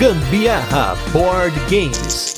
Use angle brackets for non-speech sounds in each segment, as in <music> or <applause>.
Gambiarra Board Games.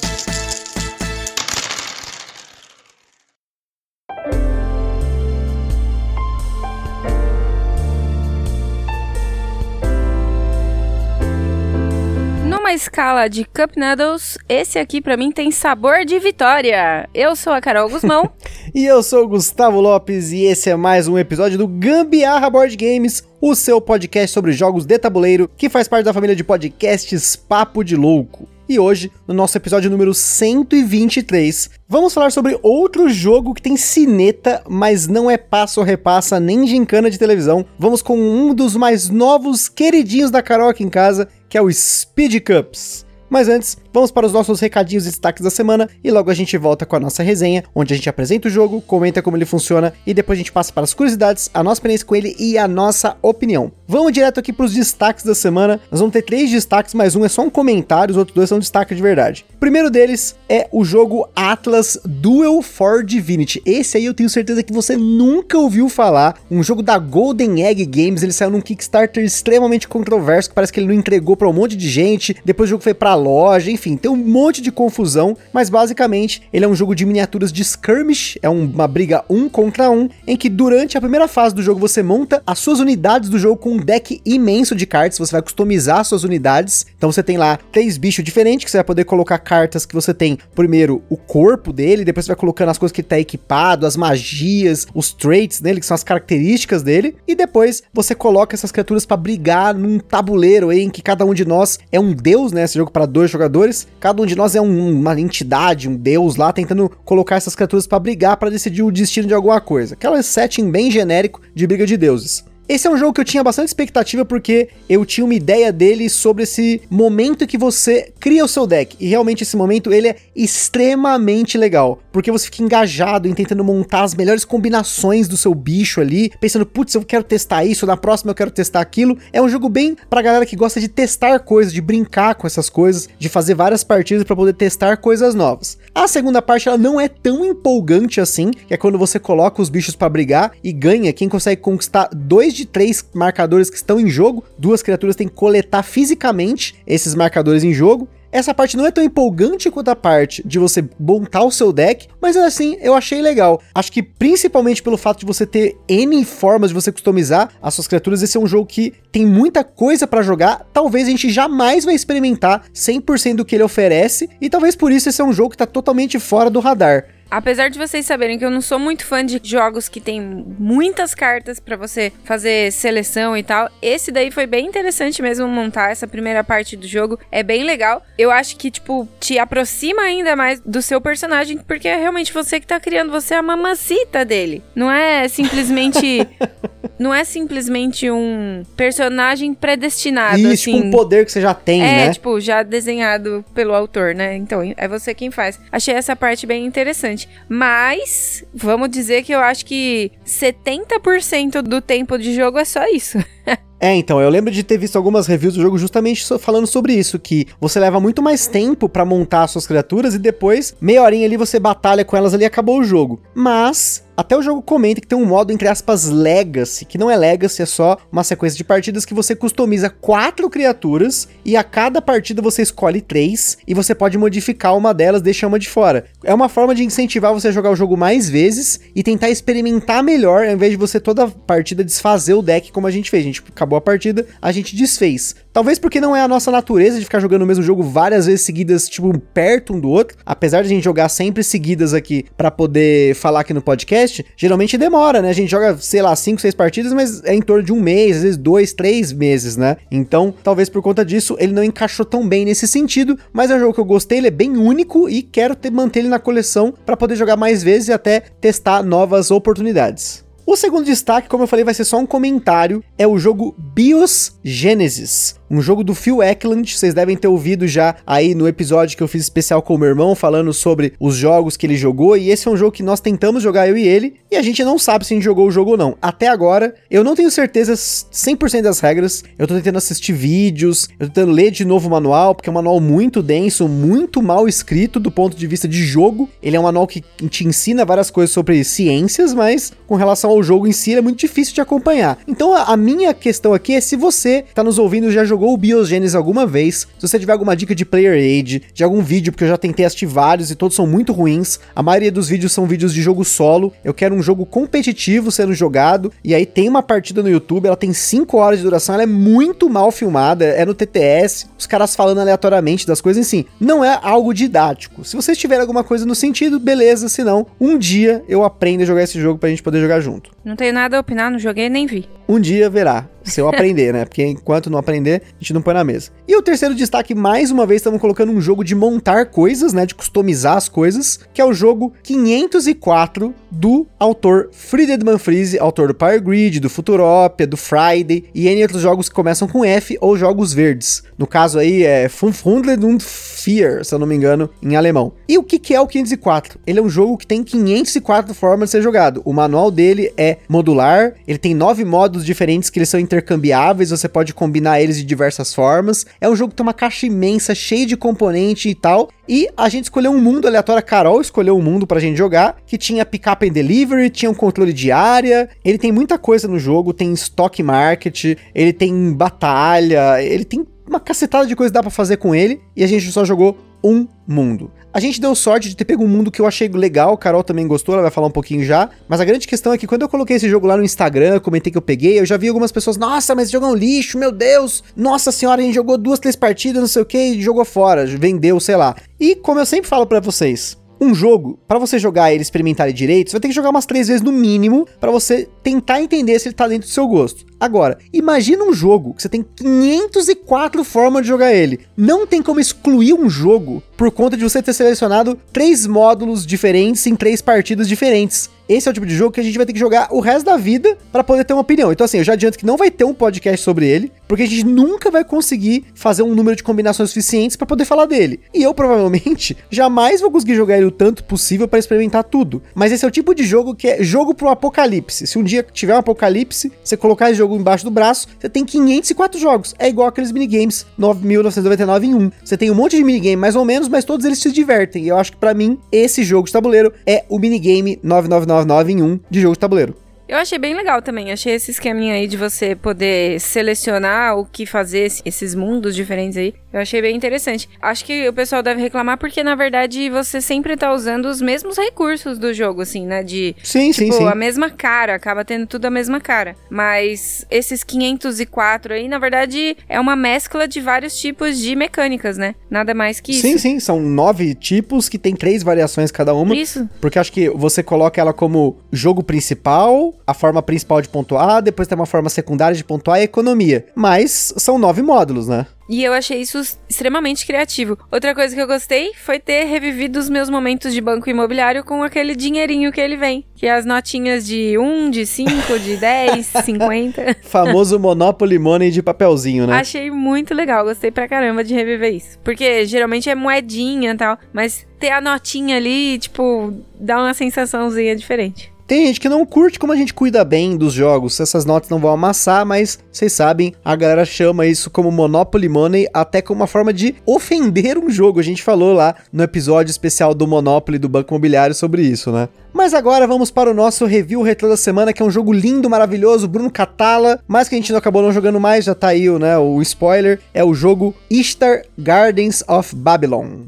Numa escala de Cup Noodles, esse aqui pra mim tem sabor de vitória. Eu sou a Carol Guzmão. <laughs> E eu sou o Gustavo Lopes e esse é mais um episódio do Gambiarra Board Games, o seu podcast sobre jogos de tabuleiro que faz parte da família de podcasts Papo de Louco. E hoje, no nosso episódio número 123, vamos falar sobre outro jogo que tem cineta, mas não é passo ou repassa nem gincana de televisão. Vamos com um dos mais novos queridinhos da Carol aqui em casa, que é o Speed Cups. Mas antes, vamos para os nossos recadinhos e destaques da semana e logo a gente volta com a nossa resenha, onde a gente apresenta o jogo, comenta como ele funciona e depois a gente passa para as curiosidades, a nossa experiência com ele e a nossa opinião. Vamos direto aqui para os destaques da semana. Nós vamos ter três destaques, mas um é só um comentário, os outros dois são destaque de verdade. O primeiro deles é o jogo Atlas Duel for Divinity. Esse aí eu tenho certeza que você nunca ouviu falar. Um jogo da Golden Egg Games, ele saiu num Kickstarter extremamente controverso, que parece que ele não entregou para um monte de gente. Depois o jogo foi para loja, enfim, tem um monte de confusão, mas basicamente ele é um jogo de miniaturas de skirmish, é uma briga um contra um, em que durante a primeira fase do jogo você monta as suas unidades do jogo com um deck imenso de cartas, você vai customizar suas unidades, então você tem lá três bichos diferentes que você vai poder colocar cartas que você tem, primeiro o corpo dele, depois você vai colocando as coisas que tá equipado, as magias, os traits dele, que são as características dele, e depois você coloca essas criaturas para brigar num tabuleiro aí, em que cada um de nós é um deus, né, esse jogo para dois jogadores. Cada um de nós é um, uma entidade, um deus lá, tentando colocar essas criaturas para brigar, para decidir o destino de alguma coisa. Aquela setting bem genérico de briga de deuses. Esse é um jogo que eu tinha bastante expectativa porque eu tinha uma ideia dele sobre esse momento que você cria o seu deck. E realmente esse momento ele é extremamente legal, porque você fica engajado em tentando montar as melhores combinações do seu bicho ali, pensando, putz, eu quero testar isso, na próxima eu quero testar aquilo. É um jogo bem pra galera que gosta de testar coisas, de brincar com essas coisas, de fazer várias partidas para poder testar coisas novas. A segunda parte ela não é tão empolgante assim, que é quando você coloca os bichos para brigar e ganha quem consegue conquistar dois de três marcadores que estão em jogo. Duas criaturas têm que coletar fisicamente esses marcadores em jogo. Essa parte não é tão empolgante quanto a parte de você montar o seu deck, mas assim, eu achei legal. Acho que principalmente pelo fato de você ter N formas de você customizar as suas criaturas, esse é um jogo que tem muita coisa para jogar. Talvez a gente jamais vai experimentar 100% do que ele oferece, e talvez por isso esse é um jogo que tá totalmente fora do radar. Apesar de vocês saberem que eu não sou muito fã de jogos que tem muitas cartas para você fazer seleção e tal, esse daí foi bem interessante mesmo montar essa primeira parte do jogo. É bem legal. Eu acho que, tipo, te aproxima ainda mais do seu personagem, porque é realmente você que tá criando, você é a mamacita dele. Não é simplesmente. <laughs> não é simplesmente um personagem predestinado. Isso, assim. tipo um poder que você já tem, é, né? É, tipo, já desenhado pelo autor, né? Então, é você quem faz. Achei essa parte bem interessante. Mas, vamos dizer que eu acho que 70% do tempo de jogo é só isso. <laughs> É, então, eu lembro de ter visto algumas reviews do jogo justamente falando sobre isso, que você leva muito mais tempo para montar suas criaturas e depois, meia horinha ali, você batalha com elas ali e acabou o jogo. Mas, até o jogo comenta que tem um modo, entre aspas, Legacy, que não é Legacy, é só uma sequência de partidas que você customiza quatro criaturas e a cada partida você escolhe três e você pode modificar uma delas, deixa uma de fora. É uma forma de incentivar você a jogar o jogo mais vezes e tentar experimentar melhor, ao invés de você toda partida desfazer o deck como a gente fez. A gente acabou a partida, a gente desfez. Talvez porque não é a nossa natureza de ficar jogando o mesmo jogo várias vezes seguidas, tipo, perto um do outro. Apesar de a gente jogar sempre seguidas aqui para poder falar aqui no podcast, geralmente demora, né? A gente joga, sei lá, 5, 6 partidas, mas é em torno de um mês, às vezes dois, três meses, né? Então, talvez por conta disso, ele não encaixou tão bem nesse sentido, mas é um jogo que eu gostei, ele é bem único e quero ter, manter ele na coleção para poder jogar mais vezes e até testar novas oportunidades. O segundo destaque, como eu falei, vai ser só um comentário, é o jogo Bios Genesis, um jogo do Phil Eklund, vocês devem ter ouvido já aí no episódio que eu fiz especial com o meu irmão, falando sobre os jogos que ele jogou, e esse é um jogo que nós tentamos jogar eu e ele, e a gente não sabe se a gente jogou o jogo ou não. Até agora, eu não tenho certeza 100% das regras, eu tô tentando assistir vídeos, eu tô tentando ler de novo o manual, porque é um manual muito denso, muito mal escrito do ponto de vista de jogo, ele é um manual que te ensina várias coisas sobre ciências, mas com relação ao jogo em si, ele é muito difícil de acompanhar. Então a, minha questão aqui é se você tá nos ouvindo já jogou jogou o Biogenesis alguma vez, se você tiver alguma dica de player aid, de algum vídeo, porque eu já tentei assistir vários e todos são muito ruins. A maioria dos vídeos são vídeos de jogo solo. Eu quero um jogo competitivo sendo jogado. E aí tem uma partida no YouTube, ela tem 5 horas de duração, ela é muito mal filmada, é no TTS, os caras falando aleatoriamente das coisas, assim, não é algo didático. Se vocês tiverem alguma coisa no sentido, beleza, se não, um dia eu aprendo a jogar esse jogo pra gente poder jogar junto. Não tenho nada a opinar, não joguei nem vi. Um dia verá, se eu aprender, né? Porque enquanto não aprender, a gente não põe na mesa. E o terceiro destaque, mais uma vez, estamos colocando um jogo de montar coisas, né? De customizar as coisas, que é o jogo 504 do autor Friedman Manfrese, autor do Power Grid, do Futuropia, do Friday e N outros jogos que começam com F ou jogos verdes. No caso aí é Funfundled und Fear, se eu não me engano, em alemão. E o que, que é o 504? Ele é um jogo que tem 504 formas de ser jogado. O manual dele é modular, ele tem nove modos diferentes que eles são intercambiáveis, você pode combinar eles de diversas formas. É um jogo que tem uma caixa imensa, cheia de componente e tal. E a gente escolheu um mundo aleatório, a Carol escolheu um mundo pra gente jogar, que tinha pick-up and delivery, tinha um controle de área, ele tem muita coisa no jogo, tem stock market, ele tem batalha, ele tem uma cacetada de coisa que dá pra fazer com ele, e a gente só jogou um mundo. A gente deu sorte de ter pego um mundo que eu achei legal, Carol também gostou, ela vai falar um pouquinho já. Mas a grande questão é que quando eu coloquei esse jogo lá no Instagram, comentei que eu peguei, eu já vi algumas pessoas, nossa, mas esse jogo é um lixo, meu Deus! Nossa senhora, a gente jogou duas, três partidas, não sei o que, e jogou fora, vendeu, sei lá. E como eu sempre falo para vocês, um jogo, para você jogar ele experimentar ele direito, você vai ter que jogar umas três vezes no mínimo para você tentar entender se ele tá dentro do seu gosto. Agora, imagina um jogo que você tem 504 formas de jogar ele. Não tem como excluir um jogo por conta de você ter selecionado três módulos diferentes em três partidas diferentes. Esse é o tipo de jogo que a gente vai ter que jogar o resto da vida para poder ter uma opinião. Então, assim, eu já adianto que não vai ter um podcast sobre ele, porque a gente nunca vai conseguir fazer um número de combinações suficientes para poder falar dele. E eu provavelmente <laughs> jamais vou conseguir jogar ele o tanto possível para experimentar tudo. Mas esse é o tipo de jogo que é jogo pro apocalipse. Se um dia tiver um apocalipse, você colocar esse jogo embaixo do braço, você tem 504 jogos. É igual aqueles minigames 9.999 em 1. Você tem um monte de minigame mais ou menos, mas todos eles se divertem. E eu acho que para mim, esse jogo de tabuleiro é o minigame 999 em 1 de jogo de tabuleiro. Eu achei bem legal também. Achei esse esqueminha aí de você poder selecionar o que fazer, esses mundos diferentes aí. Eu achei bem interessante. Acho que o pessoal deve reclamar porque, na verdade, você sempre tá usando os mesmos recursos do jogo, assim, né? De. Sim, tipo, sim, sim. a mesma cara, acaba tendo tudo a mesma cara. Mas esses 504 aí, na verdade, é uma mescla de vários tipos de mecânicas, né? Nada mais que isso. Sim, sim, são nove tipos que tem três variações cada uma. Isso. Porque acho que você coloca ela como jogo principal, a forma principal de pontuar, depois tem uma forma secundária de pontuar e economia. Mas são nove módulos, né? E eu achei isso extremamente criativo. Outra coisa que eu gostei foi ter revivido os meus momentos de banco imobiliário com aquele dinheirinho que ele vem. Que é as notinhas de 1, de 5, de 10, 50. <laughs> Famoso Monopoly Money de papelzinho, né? Achei muito legal, gostei pra caramba de reviver isso. Porque geralmente é moedinha e tal, mas ter a notinha ali, tipo, dá uma sensaçãozinha diferente. Tem gente que não curte como a gente cuida bem dos jogos, essas notas não vão amassar, mas vocês sabem, a galera chama isso como Monopoly Money, até como uma forma de ofender um jogo. A gente falou lá no episódio especial do Monopoly do Banco Imobiliário sobre isso, né? Mas agora vamos para o nosso review retrô da semana, que é um jogo lindo, maravilhoso, Bruno Catala, mas que a gente não acabou não jogando mais, já tá aí né, o spoiler, é o jogo Ishtar Gardens of Babylon.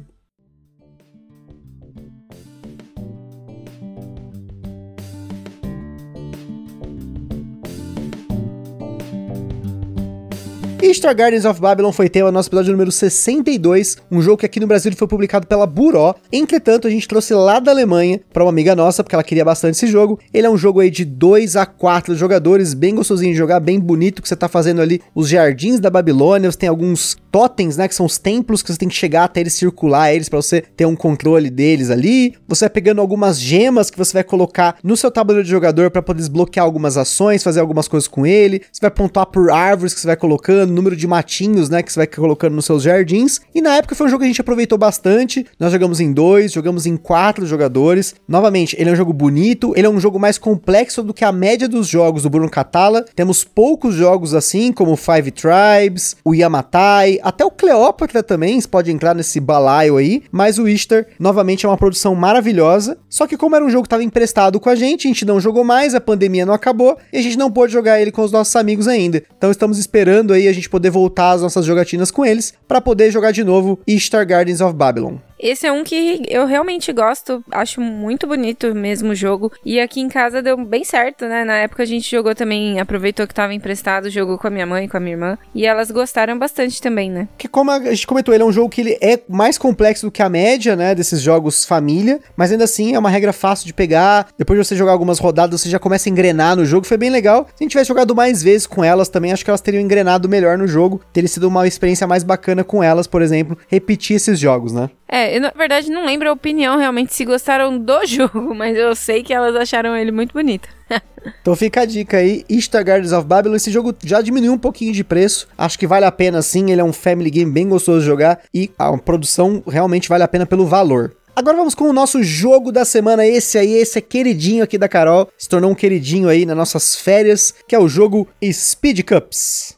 Star Gardens of Babylon foi tema no nosso episódio número 62, um jogo que aqui no Brasil foi publicado pela Buró. Entretanto, a gente trouxe lá da Alemanha para uma amiga nossa, porque ela queria bastante esse jogo. Ele é um jogo aí de 2 a 4 jogadores, bem gostosinho de jogar, bem bonito, que você tá fazendo ali os jardins da Babilônia, você tem alguns totens, né, que são os templos que você tem que chegar até eles circular eles para você ter um controle deles ali. Você vai pegando algumas gemas que você vai colocar no seu tabuleiro de jogador para poder desbloquear algumas ações, fazer algumas coisas com ele. Você vai pontuar por árvores que você vai colocando, número de matinhos, né, que você vai colocando nos seus jardins. E na época foi um jogo que a gente aproveitou bastante. Nós jogamos em dois, jogamos em quatro jogadores. Novamente, ele é um jogo bonito, ele é um jogo mais complexo do que a média dos jogos do Bruno Catala. Temos poucos jogos assim, como Five Tribes, o Yamatai, até o Cleópatra também pode entrar nesse balaio aí, mas o Easter, novamente, é uma produção maravilhosa. Só que como era um jogo que estava emprestado com a gente, a gente não jogou mais, a pandemia não acabou, e a gente não pôde jogar ele com os nossos amigos ainda. Então estamos esperando aí a gente gente poder voltar às nossas jogatinas com eles, para poder jogar de novo Ishtar Gardens of Babylon. Esse é um que eu realmente gosto, acho muito bonito mesmo o jogo. E aqui em casa deu bem certo, né? Na época a gente jogou também, aproveitou que tava emprestado, jogou com a minha mãe, com a minha irmã. E elas gostaram bastante também, né? Que como a gente comentou, ele é um jogo que ele é mais complexo do que a média, né? Desses jogos família. Mas ainda assim é uma regra fácil de pegar. Depois de você jogar algumas rodadas, você já começa a engrenar no jogo. Foi bem legal. Se a gente tivesse jogado mais vezes com elas também, acho que elas teriam engrenado melhor no jogo. Teria sido uma experiência mais bacana com elas, por exemplo, repetir esses jogos, né? É, eu na verdade não lembro a opinião realmente se gostaram do <laughs> jogo, mas eu sei que elas acharam ele muito bonito. <laughs> então fica a dica aí, Easter Gardens of Babylon, esse jogo já diminuiu um pouquinho de preço, acho que vale a pena sim, ele é um family game bem gostoso de jogar e a produção realmente vale a pena pelo valor. Agora vamos com o nosso jogo da semana, esse aí, esse é queridinho aqui da Carol, se tornou um queridinho aí nas nossas férias, que é o jogo Speed Cups.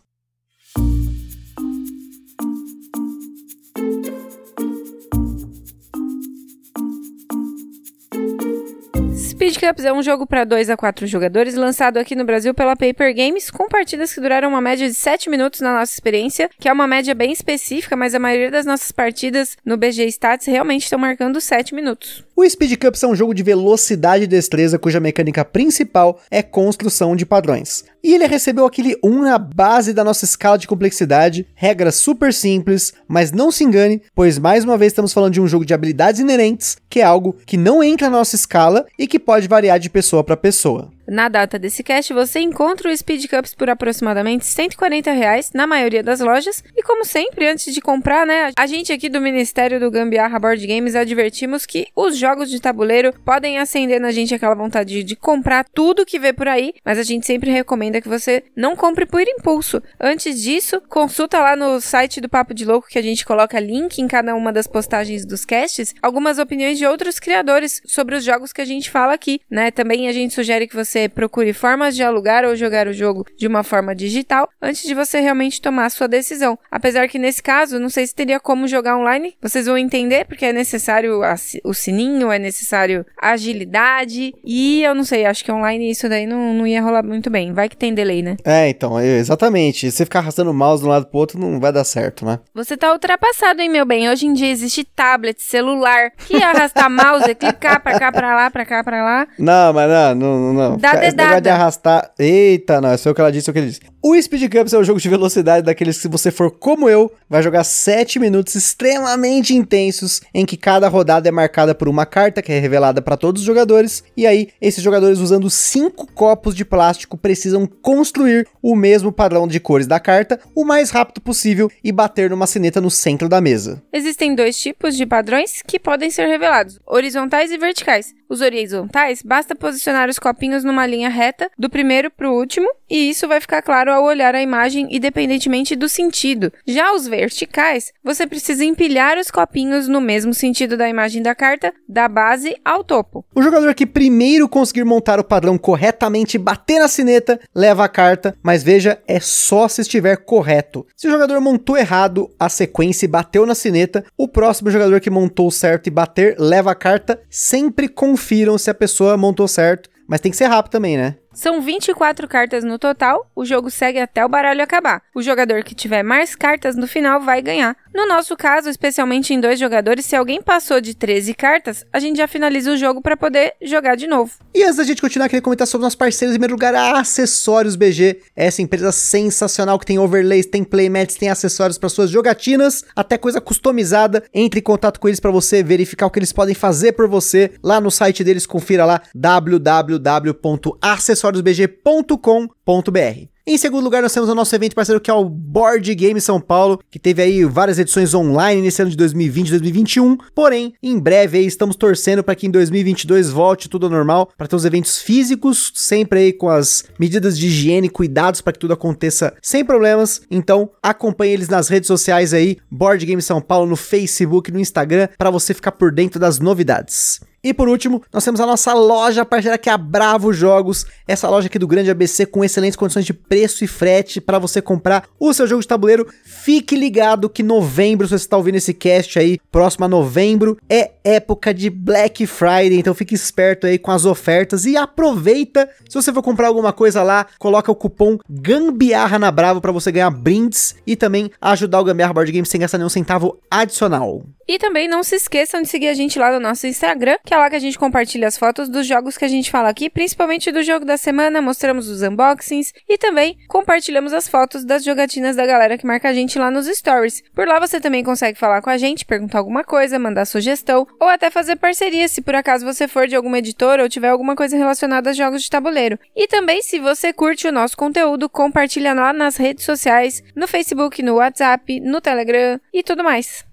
Speed Cups é um jogo para 2 a 4 jogadores lançado aqui no Brasil pela Paper Games, com partidas que duraram uma média de 7 minutos na nossa experiência, que é uma média bem específica, mas a maioria das nossas partidas no BG Stats realmente estão marcando 7 minutos. O Speed Cups é um jogo de velocidade e destreza cuja mecânica principal é construção de padrões. E ele recebeu aquele 1 na base da nossa escala de complexidade, regras super simples, mas não se engane, pois mais uma vez estamos falando de um jogo de habilidades inerentes, que é algo que não entra na nossa escala e que pode variar de pessoa para pessoa. Na data desse cast, você encontra o Speed Cups por aproximadamente 140 reais na maioria das lojas. E como sempre, antes de comprar, né, a gente aqui do Ministério do Gambiarra Board Games advertimos que os jogos de tabuleiro podem acender na gente aquela vontade de comprar tudo que vê por aí, mas a gente sempre recomenda que você não compre por impulso. Antes disso, consulta lá no site do Papo de Louco que a gente coloca link em cada uma das postagens dos casts, algumas opiniões de outros criadores sobre os jogos que a gente fala aqui, né? Também a gente sugere que você você procure formas de alugar ou jogar o jogo de uma forma digital antes de você realmente tomar a sua decisão. Apesar que nesse caso, não sei se teria como jogar online, vocês vão entender porque é necessário o sininho, é necessário agilidade e eu não sei, acho que online isso daí não, não ia rolar muito bem. Vai que tem delay, né? É, então, é, exatamente. Se você ficar arrastando o mouse de um lado pro outro, não vai dar certo, né? Você tá ultrapassado, hein, meu bem? Hoje em dia existe tablet, celular, que arrastar mouse, clicar pra cá, pra lá, pra cá, pra lá. Não, mas não, não, não. Dá dedada. Esse negócio de arrastar. Eita, não, isso é o que ela disse, é o que ele disse. O Speed Cups é um jogo de velocidade daqueles que, se você for como eu, vai jogar 7 minutos extremamente intensos, em que cada rodada é marcada por uma carta que é revelada para todos os jogadores. E aí, esses jogadores, usando 5 copos de plástico, precisam construir o mesmo padrão de cores da carta o mais rápido possível e bater numa sineta no centro da mesa. Existem dois tipos de padrões que podem ser revelados: horizontais e verticais. Os horizontais, basta posicionar os copinhos numa linha reta, do primeiro para o último, e isso vai ficar claro ao olhar a imagem independentemente do sentido. Já os verticais, você precisa empilhar os copinhos no mesmo sentido da imagem da carta, da base ao topo. O jogador que primeiro conseguir montar o padrão corretamente bater na sineta, leva a carta, mas veja, é só se estiver correto. Se o jogador montou errado a sequência e bateu na sineta, o próximo jogador que montou certo e bater, leva a carta, sempre confiram se a pessoa montou certo, mas tem que ser rápido também, né? São 24 cartas no total, o jogo segue até o baralho acabar. O jogador que tiver mais cartas no final vai ganhar. No nosso caso, especialmente em dois jogadores, se alguém passou de 13 cartas, a gente já finaliza o jogo para poder jogar de novo. E antes da gente continuar, queria comentar sobre nossos parceiros. Em primeiro lugar, a Acessórios BG. Essa empresa sensacional que tem overlays, tem playmats, tem acessórios para suas jogatinas, até coisa customizada. Entre em contato com eles para você verificar o que eles podem fazer por você. Lá no site deles, confira lá www.acessórios acessoriosbg.com.br. Em segundo lugar, nós temos o nosso evento parceiro que é o Board Game São Paulo, que teve aí várias edições online nesse ano de 2020 e 2021. Porém, em breve aí estamos torcendo para que em 2022 volte tudo ao normal, para ter os eventos físicos, sempre aí com as medidas de higiene, cuidados para que tudo aconteça sem problemas. Então, acompanhe eles nas redes sociais aí, Board Game São Paulo no Facebook, no Instagram, para você ficar por dentro das novidades. E por último, nós temos a nossa loja parceira que é a Bravo Jogos, essa loja aqui do Grande ABC com excelentes condições de preço e frete para você comprar o seu jogo de tabuleiro. Fique ligado que novembro, se você está ouvindo esse cast aí, próximo a novembro, é época de Black Friday, então fique esperto aí com as ofertas e aproveita. Se você for comprar alguma coisa lá, coloca o cupom GAMBIARRA na Bravo para você ganhar brindes e também ajudar o Gambiarra Board Games sem gastar nenhum centavo adicional. E também não se esqueçam de seguir a gente lá no nosso Instagram, que é lá que a gente compartilha as fotos dos jogos que a gente fala aqui, principalmente do jogo da semana, mostramos os unboxings e também compartilhamos as fotos das jogatinas da galera que marca a gente lá nos stories. Por lá você também consegue falar com a gente, perguntar alguma coisa, mandar sugestão ou até fazer parceria se por acaso você for de alguma editora ou tiver alguma coisa relacionada a jogos de tabuleiro. E também se você curte o nosso conteúdo, compartilha lá nas redes sociais, no Facebook, no WhatsApp, no Telegram e tudo mais.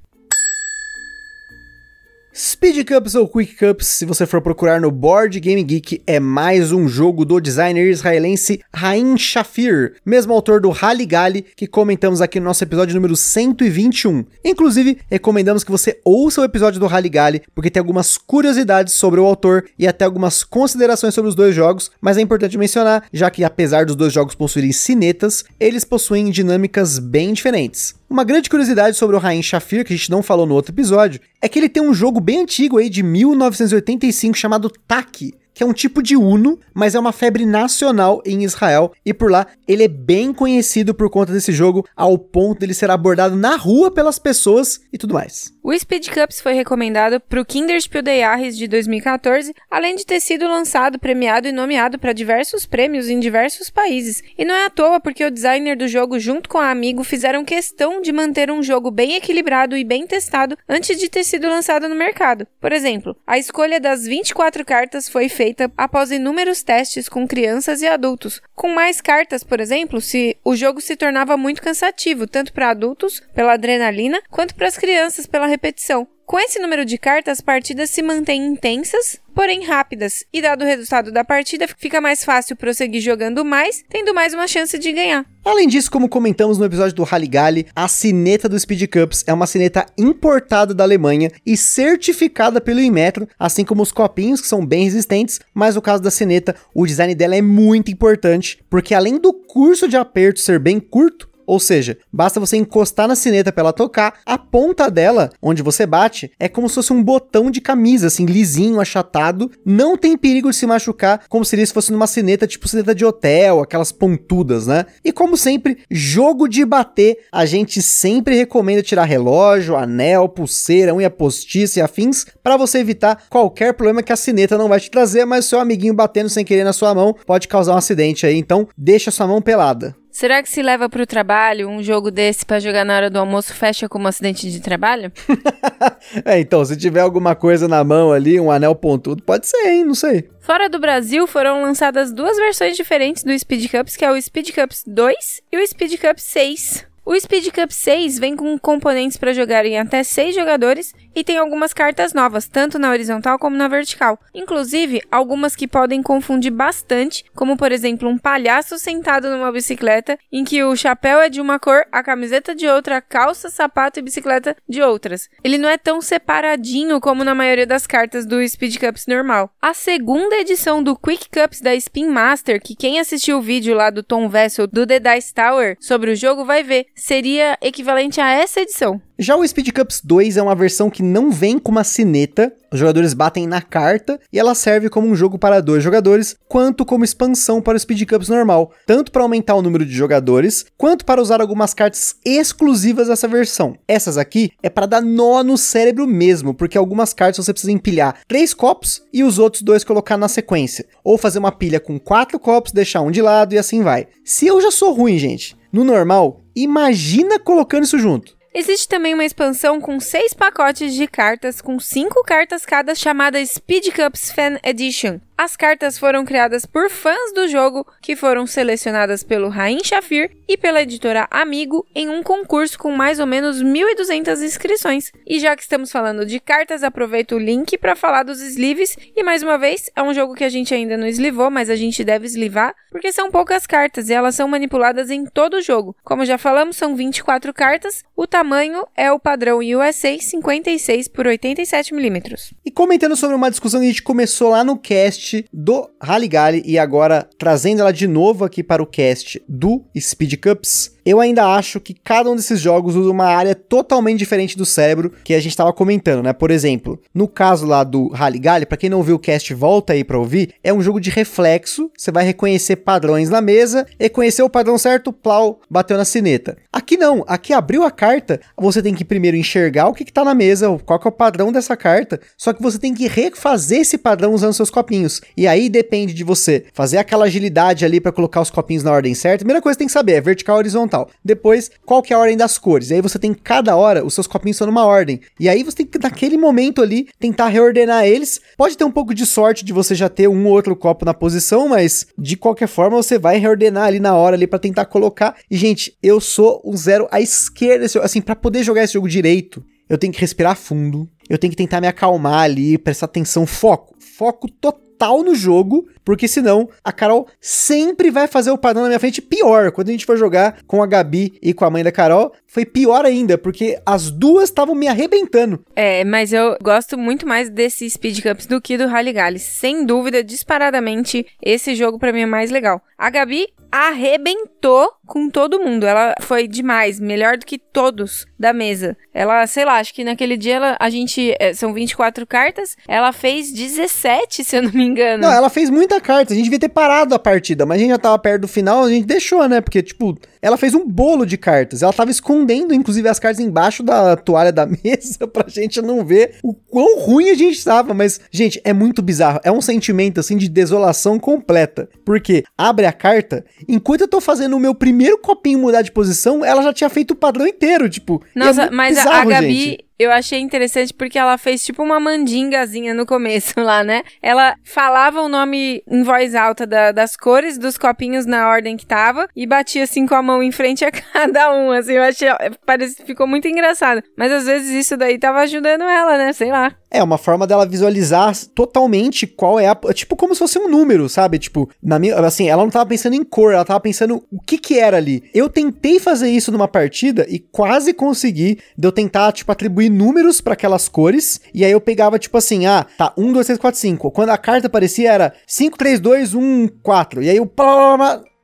Speed Cups ou Quick Cups, se você for procurar no Board Game Geek, é mais um jogo do designer israelense Rain Shafir, mesmo autor do Galley, que comentamos aqui no nosso episódio número 121. Inclusive, recomendamos que você ouça o episódio do Galley, porque tem algumas curiosidades sobre o autor e até algumas considerações sobre os dois jogos, mas é importante mencionar, já que apesar dos dois jogos possuírem cinetas, eles possuem dinâmicas bem diferentes. Uma grande curiosidade sobre o Rain Shafir, que a gente não falou no outro episódio, é que ele tem um jogo bem antigo aí de 1985 chamado Taki, que é um tipo de Uno, mas é uma febre nacional em Israel e por lá ele é bem conhecido por conta desse jogo, ao ponto dele ser abordado na rua pelas pessoas e tudo mais. O Speed Cups foi recomendado para o Kinderspiel des de 2014, além de ter sido lançado, premiado e nomeado para diversos prêmios em diversos países. E não é à toa porque o designer do jogo junto com a Amigo fizeram questão de manter um jogo bem equilibrado e bem testado antes de ter sido lançado no mercado. Por exemplo, a escolha das 24 cartas foi feita feita após inúmeros testes com crianças e adultos. Com mais cartas, por exemplo, se o jogo se tornava muito cansativo, tanto para adultos, pela adrenalina, quanto para as crianças, pela repetição. Com esse número de cartas, as partidas se mantêm intensas, porém rápidas, e dado o resultado da partida, fica mais fácil prosseguir jogando mais, tendo mais uma chance de ganhar. Além disso, como comentamos no episódio do Rally Galley, a cineta do Speed Cups é uma cineta importada da Alemanha e certificada pelo Inmetro, assim como os copinhos, que são bem resistentes, mas no caso da cineta, o design dela é muito importante, porque além do curso de aperto ser bem curto, ou seja, basta você encostar na sineta para ela tocar, a ponta dela, onde você bate, é como se fosse um botão de camisa, assim, lisinho, achatado. Não tem perigo de se machucar, como seria se fosse numa sineta tipo sineta de hotel, aquelas pontudas, né? E como sempre, jogo de bater, a gente sempre recomenda tirar relógio, anel, pulseira, unha postiça e afins, para você evitar qualquer problema que a sineta não vai te trazer, mas seu amiguinho batendo sem querer na sua mão pode causar um acidente aí, então deixa sua mão pelada. Será que se leva para o trabalho um jogo desse para jogar na hora do almoço fecha como acidente de trabalho? <laughs> é, então, se tiver alguma coisa na mão ali, um anel pontudo, pode ser, hein? Não sei. Fora do Brasil, foram lançadas duas versões diferentes do Speed Cups, que é o Speed Cups 2 e o Speed Cups 6. O Speed Cup 6 vem com componentes para jogar em até 6 jogadores e tem algumas cartas novas, tanto na horizontal como na vertical. Inclusive, algumas que podem confundir bastante, como por exemplo um palhaço sentado numa bicicleta, em que o chapéu é de uma cor, a camiseta de outra, calça, sapato e bicicleta de outras. Ele não é tão separadinho como na maioria das cartas do Speed Cups normal. A segunda edição do Quick Cups da Spin Master, que quem assistiu o vídeo lá do Tom Vessel do The Dice Tower sobre o jogo vai ver, seria equivalente a essa edição. Já o Speed Cups 2 é uma versão que não vem com uma sineta, os jogadores batem na carta e ela serve como um jogo para dois jogadores, quanto como expansão para o Speed Cups normal, tanto para aumentar o número de jogadores, quanto para usar algumas cartas exclusivas dessa versão. Essas aqui é para dar nó no cérebro mesmo, porque algumas cartas você precisa empilhar três copos e os outros dois colocar na sequência, ou fazer uma pilha com quatro copos, deixar um de lado e assim vai. Se eu já sou ruim, gente, no normal, imagina colocando isso junto. Existe também uma expansão com seis pacotes de cartas, com cinco cartas cada, chamada Speed Cups Fan Edition. As cartas foram criadas por fãs do jogo que foram selecionadas pelo Rain Shafir e pela editora Amigo em um concurso com mais ou menos 1.200 inscrições. E já que estamos falando de cartas, aproveito o link para falar dos sleeves. E mais uma vez, é um jogo que a gente ainda não eslivou, mas a gente deve eslivar, porque são poucas cartas e elas são manipuladas em todo o jogo. Como já falamos, são 24 cartas, o tamanho é o padrão USA 56 por 87 milímetros. E comentando sobre uma discussão que a gente começou lá no cast do Rally e agora trazendo ela de novo aqui para o cast do Speed Cups, eu ainda acho que cada um desses jogos usa uma área totalmente diferente do cérebro que a gente estava comentando, né? Por exemplo, no caso lá do Galley, para quem não viu o cast, volta aí para ouvir, é um jogo de reflexo, você vai reconhecer padrões na mesa, reconheceu o padrão certo, plau, bateu na sineta. Aqui não, aqui abriu a carta, você tem que primeiro enxergar o que, que tá na mesa, qual é o padrão dessa carta, só que você tem que refazer esse padrão usando seus copinhos. E aí depende de você fazer aquela agilidade ali para colocar os copinhos na ordem certa. Primeira coisa que tem que saber é vertical ou horizontal. Depois, qual que é a ordem das cores? E aí você tem cada hora, os seus copinhos estão numa ordem. E aí você tem que, naquele momento ali, tentar reordenar eles. Pode ter um pouco de sorte de você já ter um ou outro copo na posição, mas de qualquer forma você vai reordenar ali na hora ali para tentar colocar. E gente, eu sou um zero à esquerda, assim, para poder jogar esse jogo direito, eu tenho que respirar fundo. Eu tenho que tentar me acalmar ali, prestar atenção, foco, foco total no jogo porque senão a Carol sempre vai fazer o padrão na minha frente pior. Quando a gente foi jogar com a Gabi e com a mãe da Carol, foi pior ainda, porque as duas estavam me arrebentando. É, mas eu gosto muito mais desse Speed Cups do que do Rally Galley. Sem dúvida, disparadamente, esse jogo para mim é mais legal. A Gabi arrebentou com todo mundo. Ela foi demais, melhor do que todos da mesa. Ela, sei lá, acho que naquele dia ela, a gente. É, são 24 cartas, ela fez 17, se eu não me engano. Não, ela fez muita carta. A gente devia ter parado a partida, mas a gente já tava perto do final, a gente deixou, né? Porque, tipo, ela fez um bolo de cartas. Ela tava escondendo, inclusive, as cartas embaixo da toalha da <laughs> mesa pra gente não ver o quão ruim a gente tava. Mas, gente, é muito bizarro. É um sentimento, assim, de desolação completa. Porque abre a carta, enquanto eu tô fazendo o meu primeiro copinho mudar de posição, ela já tinha feito o padrão inteiro, tipo. É Nossa, é mas bizarro, a Gabi. Gente eu achei interessante porque ela fez tipo uma mandingazinha no começo lá, né? Ela falava o nome em voz alta da, das cores dos copinhos na ordem que tava e batia assim com a mão em frente a <laughs> cada um, assim, eu achei, parece, ficou muito engraçado. Mas às vezes isso daí tava ajudando ela, né? Sei lá. É, uma forma dela visualizar totalmente qual é a. Tipo, como se fosse um número, sabe? Tipo, na minha. Assim, ela não tava pensando em cor, ela tava pensando o que que era ali. Eu tentei fazer isso numa partida e quase consegui de eu tentar, tipo, atribuir números para aquelas cores. E aí eu pegava, tipo assim, ah, tá, 1, 2, 3, 4, 5. Quando a carta aparecia era 5, 3, 2, 1, 4. E aí eu.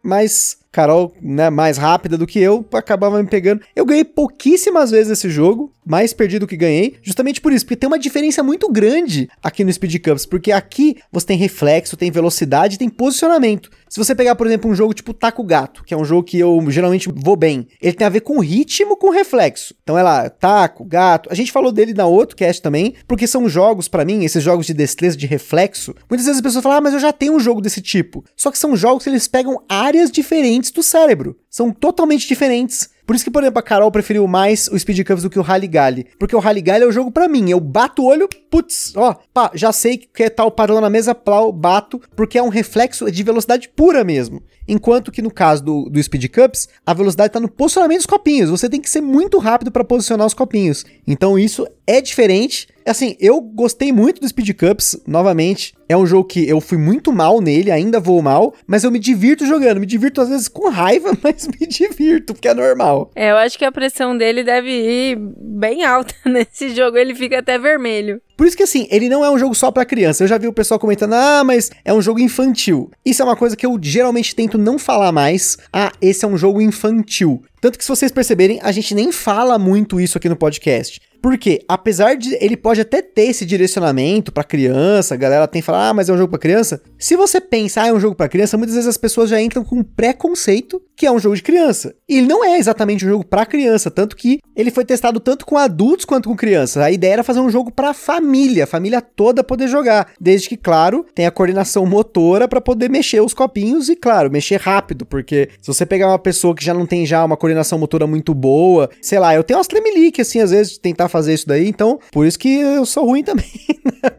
Mas Carol, né, mais rápida do que eu, acabava me pegando. Eu ganhei pouquíssimas vezes esse jogo, mais perdido que ganhei, justamente por isso, porque tem uma diferença muito grande aqui no Speed Cups, porque aqui você tem reflexo, tem velocidade, tem posicionamento. Se você pegar, por exemplo, um jogo tipo Taco Gato, que é um jogo que eu geralmente vou bem, ele tem a ver com ritmo, com reflexo. Então é lá, Taco, Gato. A gente falou dele na outro cast também, porque são jogos para mim, esses jogos de destreza, de reflexo. Muitas vezes as pessoas falam: "Ah, mas eu já tenho um jogo desse tipo". Só que são jogos que eles pegam áreas diferentes do cérebro. São totalmente diferentes. Por isso que, por exemplo, a Carol preferiu mais o Speed Cups do que o Rally Galley. Porque o Rally Galley é o jogo para mim. Eu bato o olho, putz, ó, pá, já sei que é tal padrão na mesa, plau, bato, porque é um reflexo de velocidade pura mesmo. Enquanto que no caso do, do Speed Cups, a velocidade está no posicionamento dos copinhos. Você tem que ser muito rápido para posicionar os copinhos. Então isso é diferente. Assim, eu gostei muito do Speed Cups, novamente. É um jogo que eu fui muito mal nele, ainda vou mal, mas eu me divirto jogando. Me divirto às vezes com raiva, <laughs> mas me divirto, porque é normal. É, eu acho que a pressão dele deve ir bem alta <laughs> nesse jogo, ele fica até vermelho. Por isso que assim, ele não é um jogo só para criança. Eu já vi o pessoal comentando: "Ah, mas é um jogo infantil". Isso é uma coisa que eu geralmente tento não falar mais. Ah, esse é um jogo infantil. Tanto que se vocês perceberem, a gente nem fala muito isso aqui no podcast. Porque, apesar de ele pode até ter esse direcionamento para criança, a galera tem que falar, ah, mas é um jogo para criança. Se você pensa, ah, é um jogo para criança, muitas vezes as pessoas já entram com um preconceito que é um jogo de criança. E ele não é exatamente um jogo para criança, tanto que ele foi testado tanto com adultos quanto com crianças. A ideia era fazer um jogo para família, a família toda poder jogar, desde que, claro, tem a coordenação motora para poder mexer os copinhos e, claro, mexer rápido, porque se você pegar uma pessoa que já não tem já uma coordenação motora muito boa, sei lá, eu tenho umas tremelique assim às vezes de tentar fazer isso daí, então por isso que eu sou ruim <laughs> também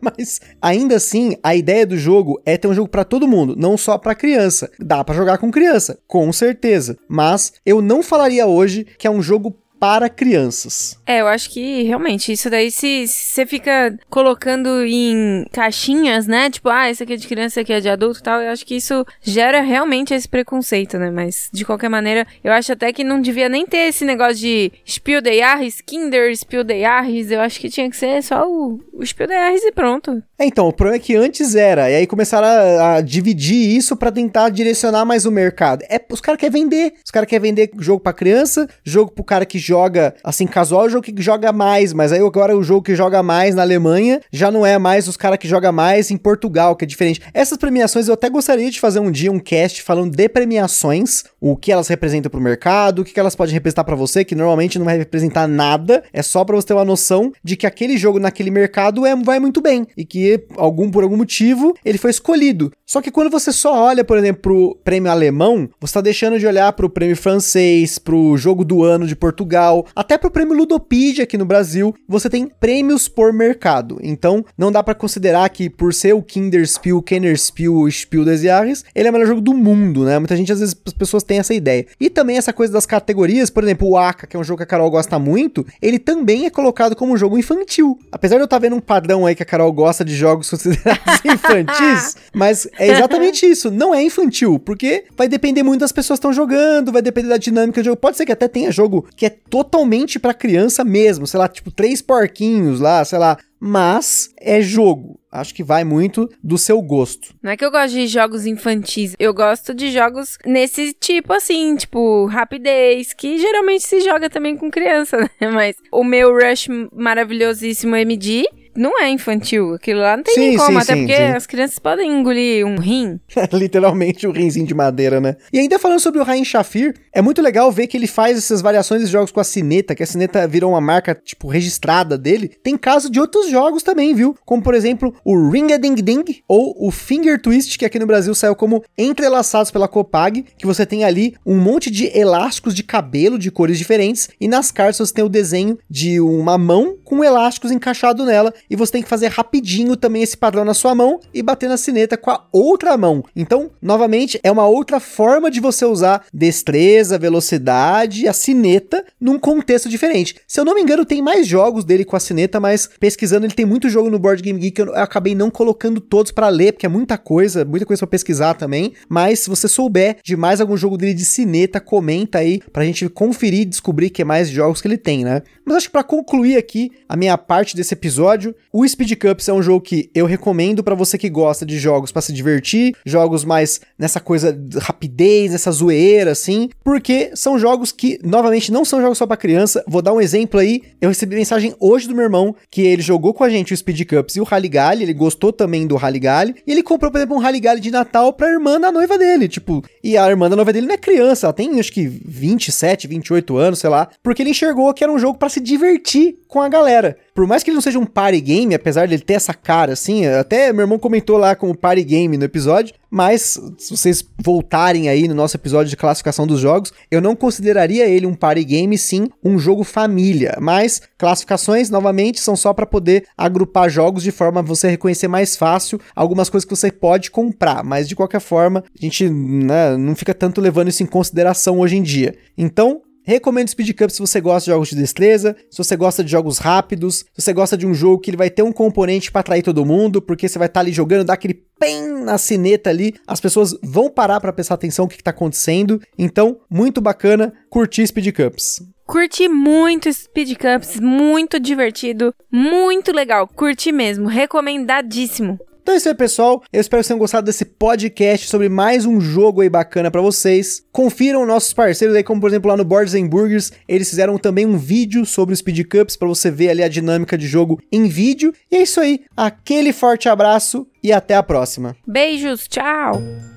Mas ainda assim, a ideia do jogo é ter um jogo para todo mundo, não só para criança. Dá para jogar com criança, com certeza. Mas eu não falaria hoje que é um jogo para crianças. É, eu acho que realmente isso daí se você fica colocando em caixinhas, né? Tipo, ah, isso aqui é de criança, isso aqui é de adulto e tal, eu acho que isso gera realmente esse preconceito, né? Mas de qualquer maneira, eu acho até que não devia nem ter esse negócio de Spiel de Jahres, Kinder Spiel de Jahres, eu acho que tinha que ser só o, o Spiel de Jahres e pronto. É, então, o problema é que antes era, e aí começaram a, a dividir isso para tentar direcionar mais o mercado. É, os caras querem vender, os caras querem vender jogo para criança, jogo pro cara que joga, assim, casual, jogo que joga mais, mas aí agora o jogo que joga mais na Alemanha já não é mais os caras que joga mais em Portugal, que é diferente. Essas premiações eu até gostaria de fazer um dia um cast falando de premiações, o que elas representam pro mercado, o que elas podem representar para você, que normalmente não vai representar nada, é só para você ter uma noção de que aquele jogo naquele mercado é, vai muito bem e que algum por algum motivo ele foi escolhido. Só que quando você só olha, por exemplo, pro prêmio alemão, você tá deixando de olhar pro prêmio francês, pro jogo do ano de Portugal, até pro prêmio Ludopedia aqui no Brasil, você tem prêmios por mercado. Então, não dá para considerar que por ser o Kinderspiel, Kennerspiel, o Spiel des Jahres, ele é o melhor jogo do mundo, né? Muita gente, às vezes, as pessoas têm essa ideia. E também essa coisa das categorias, por exemplo, o Aka, que é um jogo que a Carol gosta muito, ele também é colocado como um jogo infantil. Apesar de eu estar tá vendo um padrão aí que a Carol gosta de jogos <laughs> considerados infantis, <laughs> mas é exatamente isso. Não é infantil, porque vai depender muito das pessoas que estão jogando, vai depender da dinâmica do jogo. Pode ser que até tenha jogo que é totalmente para criança mesmo, sei lá, tipo três porquinhos lá, sei lá. Mas é jogo. Acho que vai muito do seu gosto. Não é que eu gosto de jogos infantis, eu gosto de jogos nesse tipo assim, tipo rapidez, que geralmente se joga também com criança, <laughs> né? Mas o meu Rush maravilhosíssimo MD não é infantil. Aquilo lá não tem sim, nem como, sim, até sim, porque as crianças podem engolir um rim. <laughs> Literalmente um rinzinho de madeira, né? E ainda falando sobre o Rain Shafir, é muito legal ver que ele faz essas variações de jogos com a cineta, que a cineta virou uma marca, tipo, registrada dele. Tem caso de outros jogos também, viu? Como, por exemplo, o Ring a Ding Ding ou o Finger Twist, que aqui no Brasil saiu como Entrelaçados pela Copag, que você tem ali um monte de elásticos de cabelo de cores diferentes e nas cartas você tem o desenho de uma mão com elásticos encaixado nela e você tem que fazer rapidinho também esse padrão na sua mão e bater na sineta com a outra mão. Então, novamente, é uma outra forma de você usar destreza, velocidade, a sineta num contexto diferente. Se eu não me engano, tem mais jogos dele com a sineta, mas pesquisando, ele tem muito jogo no Board Game Geek, eu acabei não colocando todos para ler, porque é muita coisa, muita coisa para pesquisar também. Mas se você souber de mais algum jogo dele de sineta, comenta aí pra gente conferir e descobrir que é mais jogos que ele tem, né? Mas acho que para concluir aqui a minha parte desse episódio, o Speed Cups é um jogo que eu recomendo para você que gosta de jogos para se divertir, jogos mais nessa coisa de rapidez, nessa zoeira assim, porque são jogos que novamente não são jogos só para criança. Vou dar um exemplo aí. Eu recebi mensagem hoje do meu irmão que ele jogou com a gente o Speed Cups e o Galley, ele gostou também do Galley, e ele comprou, por exemplo, um Galley de Natal pra irmã da noiva dele, tipo, e a irmã da noiva dele não é criança, ela tem acho que 27, 28 anos, sei lá, porque ele enxergou que era um jogo para se divertir com a galera. Por mais que ele não seja um party game, apesar dele ter essa cara assim, até meu irmão comentou lá como party game no episódio, mas se vocês voltarem aí no nosso episódio de classificação dos jogos, eu não consideraria ele um party game, sim um jogo família. Mas classificações, novamente, são só para poder agrupar jogos de forma a você reconhecer mais fácil algumas coisas que você pode comprar, mas de qualquer forma, a gente né, não fica tanto levando isso em consideração hoje em dia. Então, Recomendo Speed Cup se você gosta de jogos de destreza, se você gosta de jogos rápidos, se você gosta de um jogo que ele vai ter um componente para atrair todo mundo, porque você vai estar tá ali jogando, dá aquele PEM na sineta ali, as pessoas vão parar para prestar atenção no que, está acontecendo. Então, muito bacana curtir Speed Cups. Curti muito Speed Cups, muito divertido, muito legal. Curti mesmo, recomendadíssimo. Então é isso aí, pessoal. Eu espero que tenham gostado desse podcast sobre mais um jogo aí bacana para vocês. Confiram nossos parceiros aí, como por exemplo lá no Boards and Burgers, eles fizeram também um vídeo sobre o Speed Cups para você ver ali a dinâmica de jogo em vídeo. E é isso aí. Aquele forte abraço e até a próxima. Beijos, tchau.